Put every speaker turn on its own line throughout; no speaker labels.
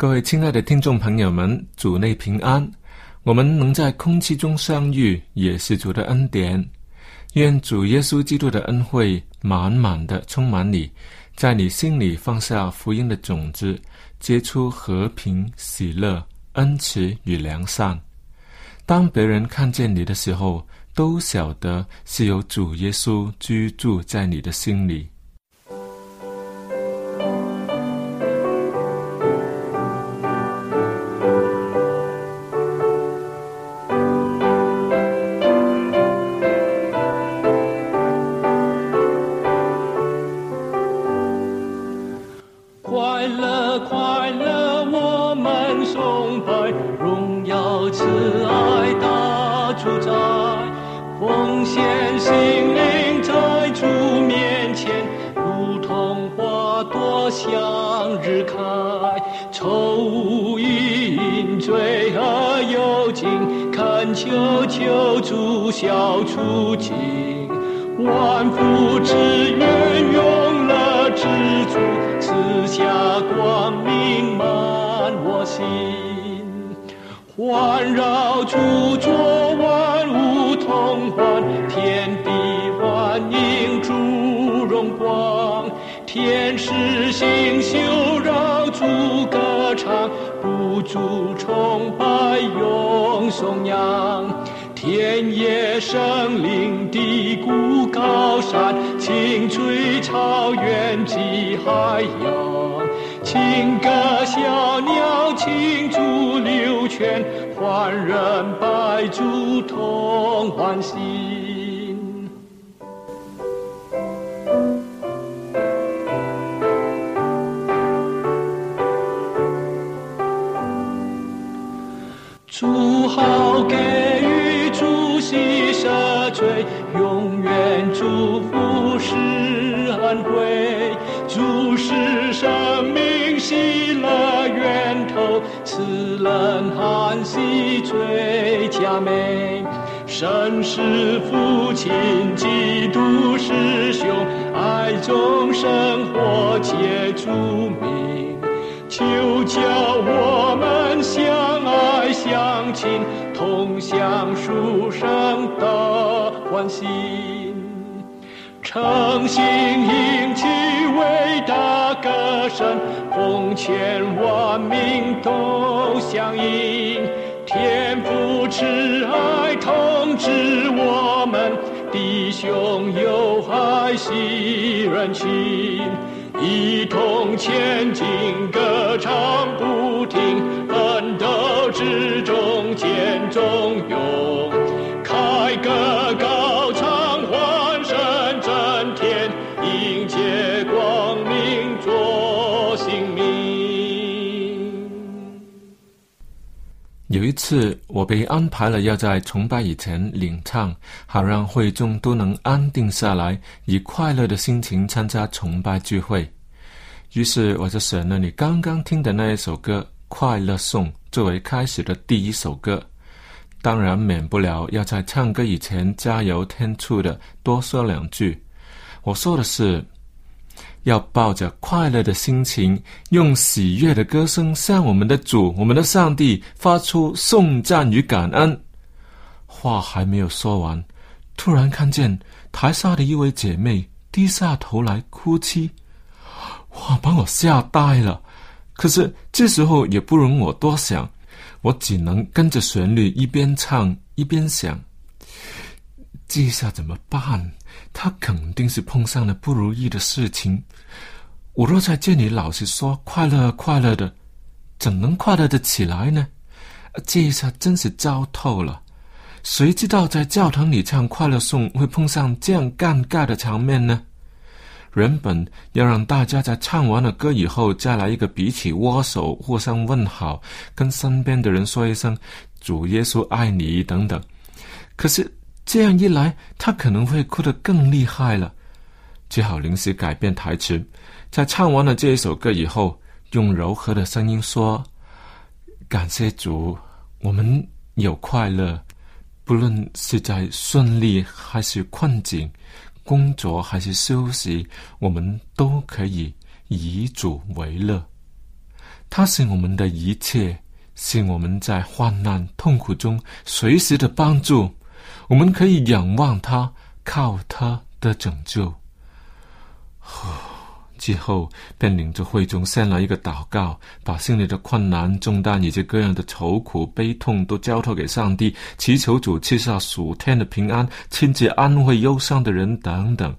各位亲爱的听众朋友们，主内平安！我们能在空气中相遇，也是主的恩典。愿主耶稣基督的恩惠满满的充满你，在你心里放下福音的种子，结出和平、喜乐、恩慈与良善。当别人看见你的时候，都晓得是有主耶稣居住在你的心里。
求求主小处境，万福之源永乐之主，赐下光明满我心，环绕著作万物同欢，天地万应诸荣光，天使星宿绕主歌唱，不住崇拜永颂扬。田野生林、低谷高山，青翠草原及海洋，情歌小鸟，青竹流泉，欢人白竹同欢喜心。祝好给。永远祝福是安徽，祝是生命喜乐源头，慈人欢喜最佳美。神是父亲，基督是兄，爱众生活皆著名，求教我们相爱相亲，同享书生的。欢心，诚心迎起伟大歌声，奉劝万民都响应。天父慈爱通知我们，弟兄友爱惜人情，一同前进，歌唱不
一次，我被安排了要在崇拜以前领唱，好让会众都能安定下来，以快乐的心情参加崇拜聚会。于是我就选了你刚刚听的那一首歌《快乐颂》作为开始的第一首歌。当然，免不了要在唱歌以前加油添醋的多说两句。我说的是，要抱着快乐的心情，用喜悦的歌声向我们的主、我们的上帝发出颂赞与感恩。话还没有说完，突然看见台下的一位姐妹低下头来哭泣，哇，把我吓呆了。可是这时候也不容我多想。我只能跟着旋律一边唱一边想，这下怎么办？他肯定是碰上了不如意的事情。我若在这里老是说快乐快乐的，怎能快乐的起来呢？这一下真是糟透了。谁知道在教堂里唱快乐颂会碰上这样尴尬的场面呢？原本要让大家在唱完了歌以后，再来一个彼此握手、互相问好，跟身边的人说一声“主耶稣爱你”等等。可是这样一来，他可能会哭得更厉害了。只好临时改变台词，在唱完了这一首歌以后，用柔和的声音说：“感谢主，我们有快乐，不论是在顺利还是困境。”工作还是休息，我们都可以以主为乐。他是我们的一切，是我们在患难痛苦中随时的帮助。我们可以仰望他，靠他的拯救。之后，便领着会中献了一个祷告，把心里的困难、重担以及各样的愁苦、悲痛都交托给上帝，祈求主赐下属天的平安，亲自安慰忧伤的人等等，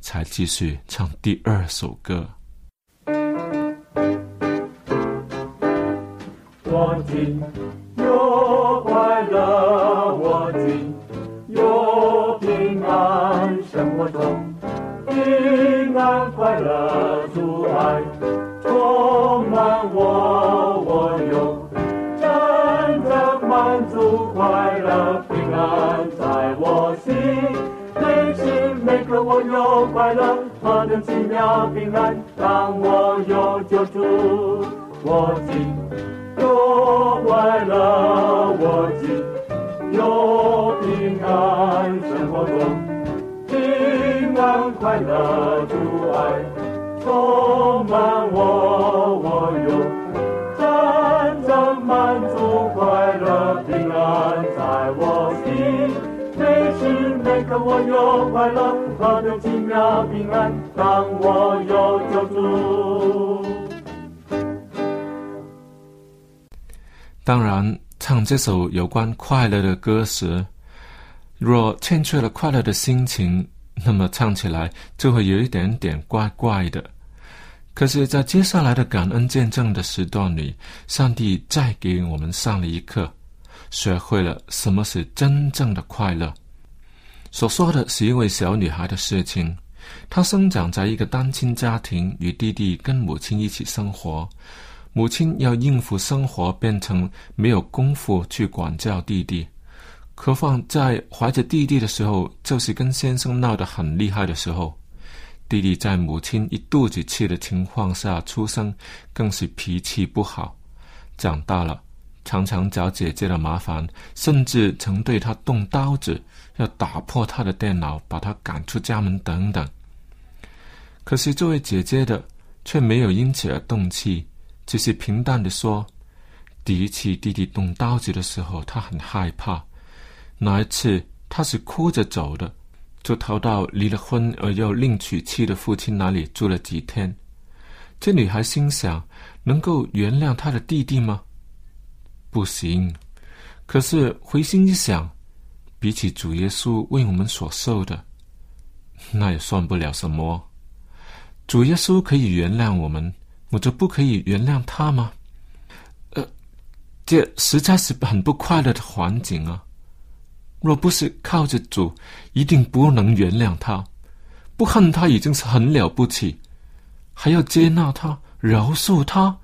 才继续唱第二首歌。
我今有快乐，何等奇妙平安，让我有救助，我时每刻我有快乐，何等奇妙平安，当我有救助。
当然，唱这首有关快乐的歌时。若欠缺了快乐的心情，那么唱起来就会有一点点怪怪的。可是，在接下来的感恩见证的时段里，上帝再给我们上了一课，学会了什么是真正的快乐。所说的是一位小女孩的事情。她生长在一个单亲家庭，与弟弟跟母亲一起生活。母亲要应付生活，变成没有功夫去管教弟弟。何况在怀着弟弟的时候，就是跟先生闹得很厉害的时候。弟弟在母亲一肚子气的情况下出生，更是脾气不好。长大了，常常找姐姐的麻烦，甚至曾对她动刀子，要打破她的电脑，把她赶出家门等等。可是作为姐姐的，却没有因此而动气，只是平淡的说：第一次弟弟动刀子的时候，她很害怕。那一次，她是哭着走的，就逃到离了婚而又另娶妻的父亲那里住了几天。这女孩心想：能够原谅她的弟弟吗？不行。可是回心一想，比起主耶稣为我们所受的，那也算不了什么。主耶稣可以原谅我们，我就不可以原谅他吗？呃，这实在是很不快乐的环境啊。若不是靠着主，一定不能原谅他。不恨他已经是很了不起，还要接纳他、饶恕他，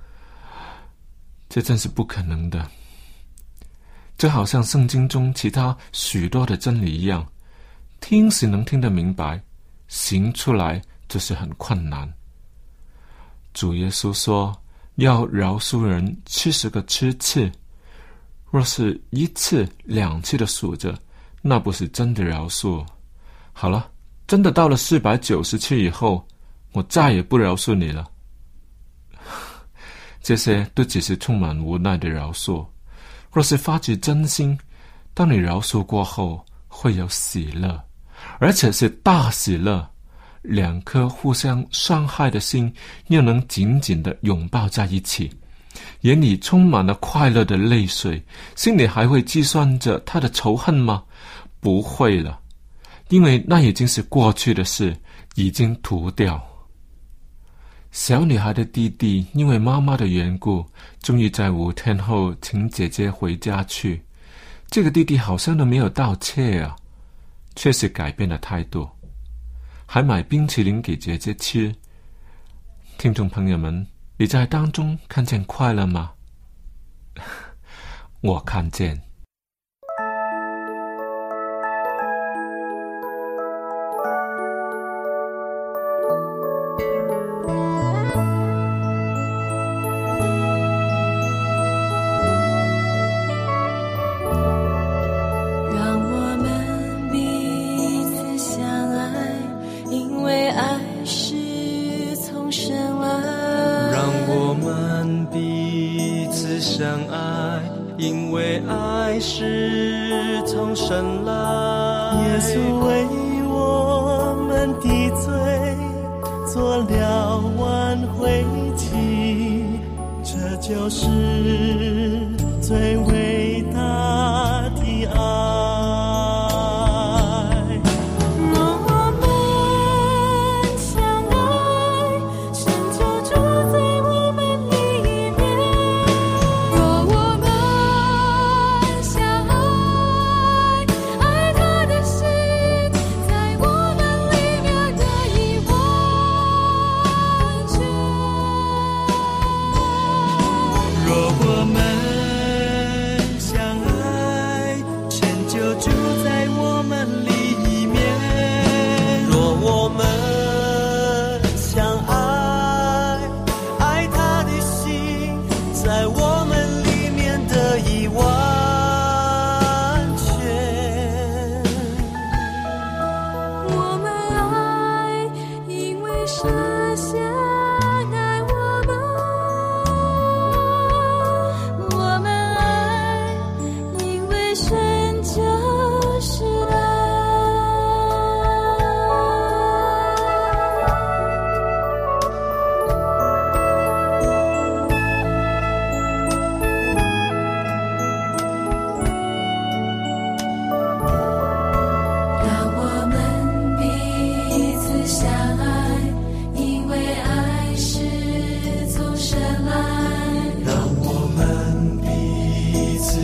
这真是不可能的。就好像圣经中其他许多的真理一样，听是能听得明白，行出来就是很困难。主耶稣说要饶恕人七十个七次，若是一次两次的数着，那不是真的饶恕。好了，真的到了四百九十次以后，我再也不饶恕你了。这些都只是充满无奈的饶恕。若是发自真心，当你饶恕过后，会有喜乐，而且是大喜乐。两颗互相伤害的心又能紧紧的拥抱在一起，眼里充满了快乐的泪水，心里还会计算着他的仇恨吗？不会了，因为那已经是过去的事，已经涂掉。小女孩的弟弟因为妈妈的缘故，终于在五天后请姐姐回家去。这个弟弟好像都没有道歉啊，确实改变了态度，还买冰淇淋给姐姐吃。听众朋友们，你在当中看见快乐吗？我看见。相爱，
因为爱是从神来。耶稣
为我们的罪做了挽回祭，这
就是。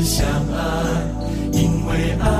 相爱因为爱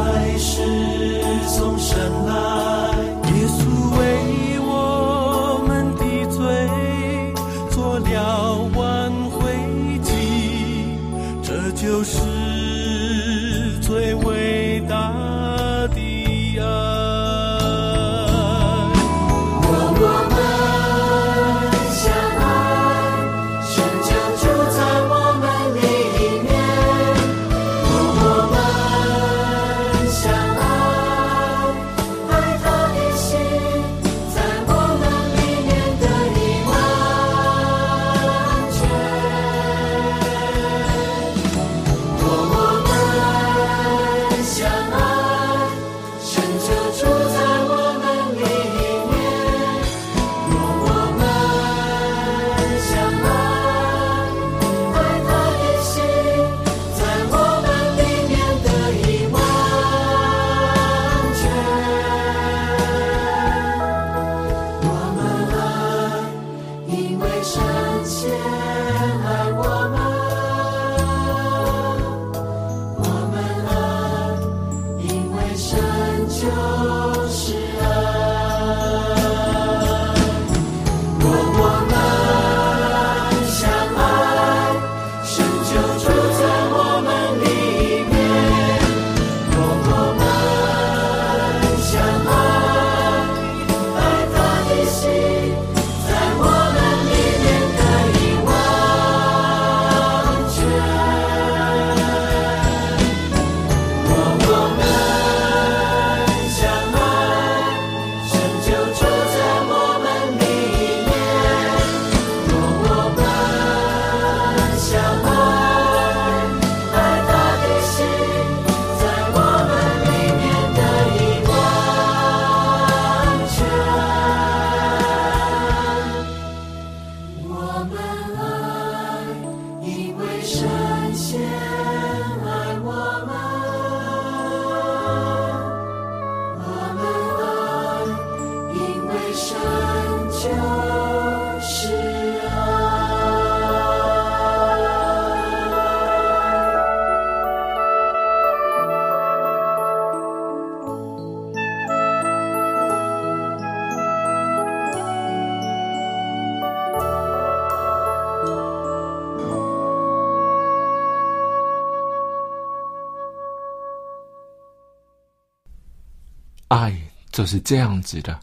爱就是这样子的。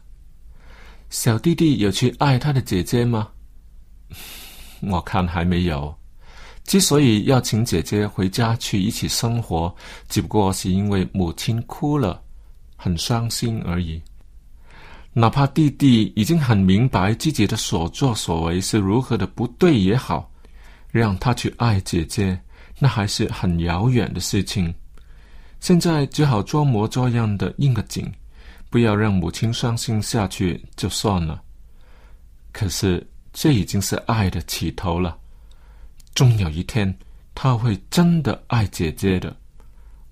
小弟弟有去爱他的姐姐吗？我看还没有。之所以要请姐姐回家去一起生活只不过是因为母亲哭了很伤心而已。哪怕弟弟已经很明白自己的所作所为是如何的不对也好让他去爱姐姐那还是很遥远的事情。现在只好装模作样的应个景不要让母亲伤心下去就算了。可是这已经是爱的起头了终有一天他会真的爱姐姐的。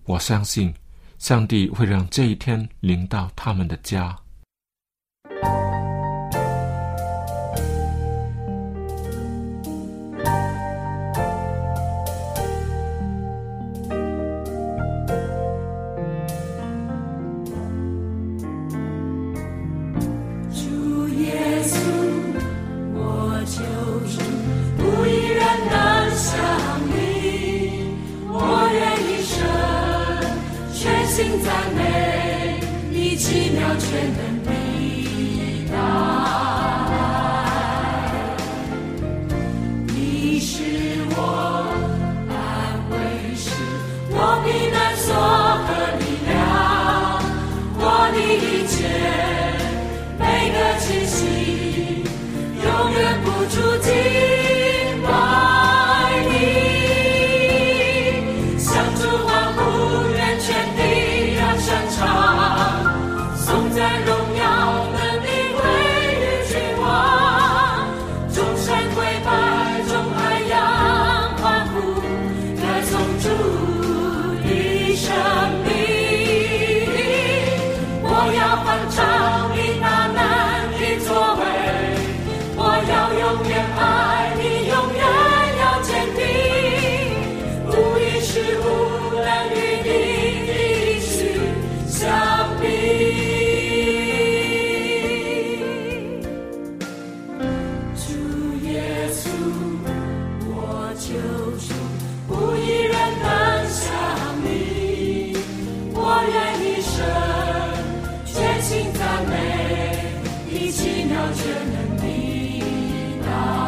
我相信上帝会让这一天临到他们的家。
strengthen 一跳却能
抵挡。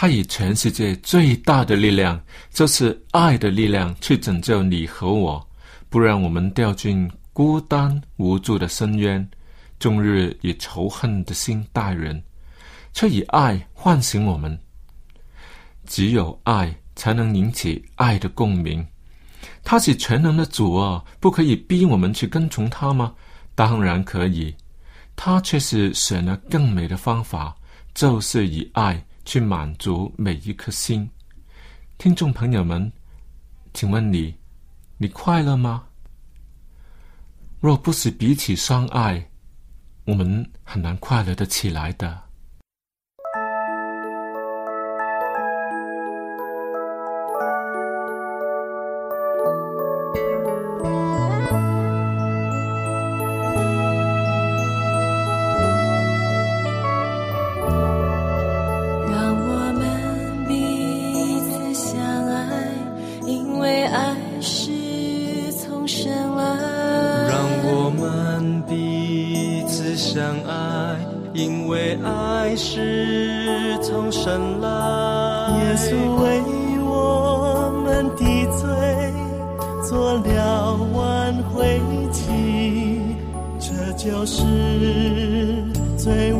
他以全世界最大的力量，就是爱的力量去拯救你和我，不让我们掉进孤单无助的深渊，终日以仇恨的心待人，却以爱唤醒我们。只有爱才能引起爱的共鸣，他是全能的主啊，不可以逼我们去跟从他吗？当然可以，他却是选了更美的方法，就是以爱。去满足每一颗心。听众朋友们，请问你，你快乐吗？若不是彼此相爱，我们很难快乐的起来的。
挽回起，这就是最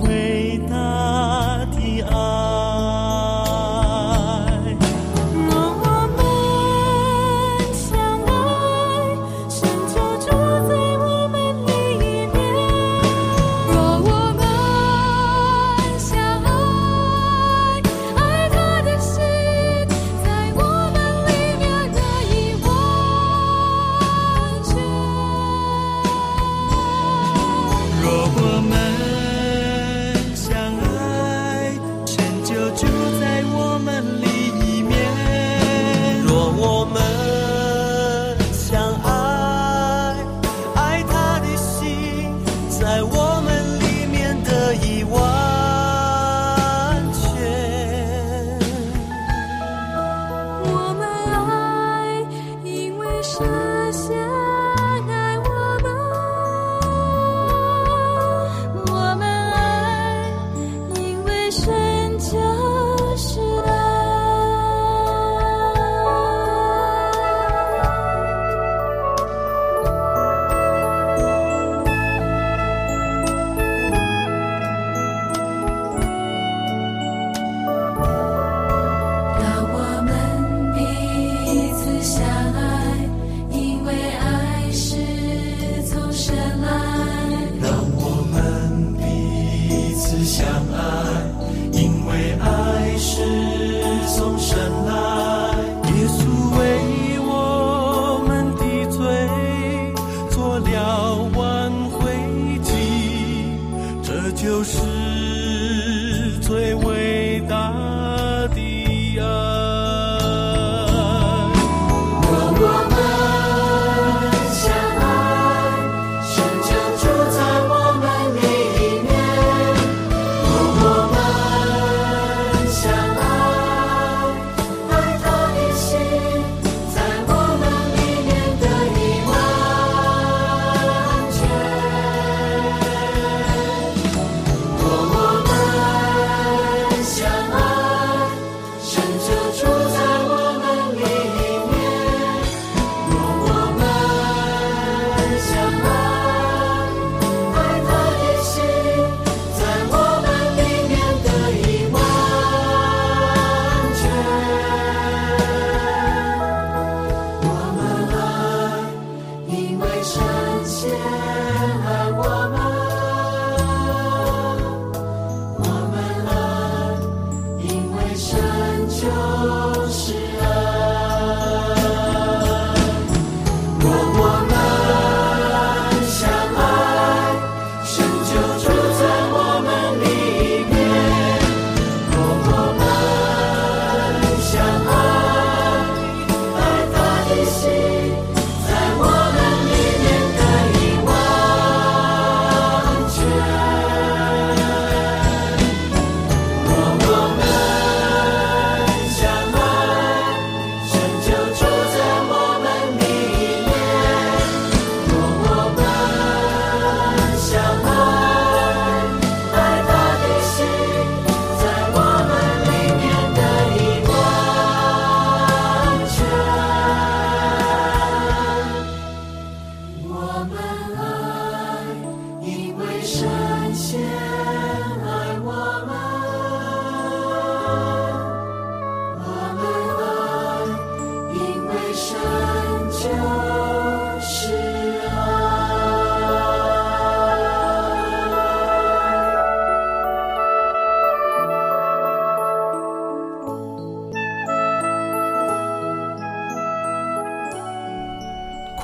就是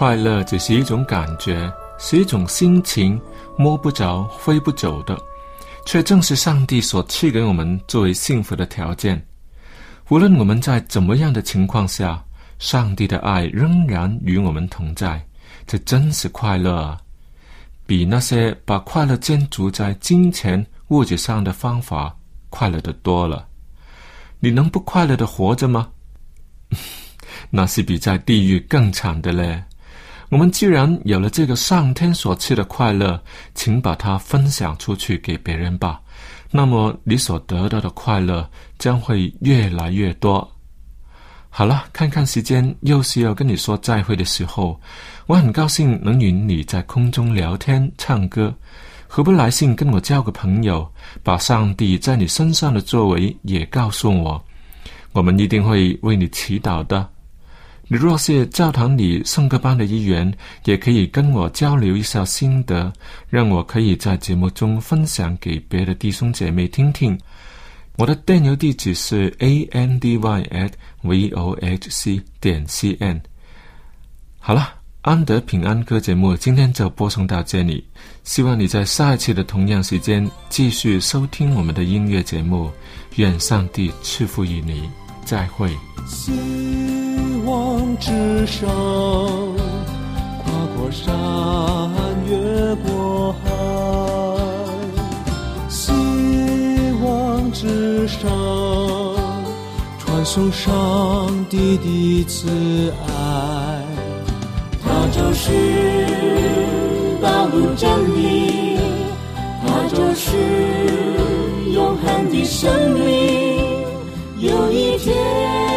快乐只是一种感觉，是一种心情，摸不着、挥不走的，却正是上帝所赐给我们作为幸福的条件。无论我们在怎么样的情况下，上帝的爱仍然与我们同在，这真是快乐啊！比那些把快乐建筑在金钱物质上的方法快乐的多了。你能不快乐的活着吗？那是比在地狱更惨的嘞。我们既然有了这个上天所赐的快乐，请把它分享出去给别人吧。那么你所得到的快乐将会越来越多。好了，看看时间，又是要跟你说再会的时候。我很高兴能与你在空中聊天、唱歌。何不来信跟我交个朋友，把上帝在你身上的作为也告诉我，我们一定会为你祈祷的。你若是教堂里圣歌班的一员，也可以跟我交流一下心得，让我可以在节目中分享给别的弟兄姐妹听听。我的电邮地址是 a n d y at v o h c 点 c n。好了，安德平安歌节目今天就播送到这里，希望你在下一期的同样时间继续收听我们的音乐节目。愿上帝赐福于你，再会。
望之上，跨过山，越过海。希望之上，传送上帝的慈爱。
它就是道路真理，它就是永恒的生命。有一天。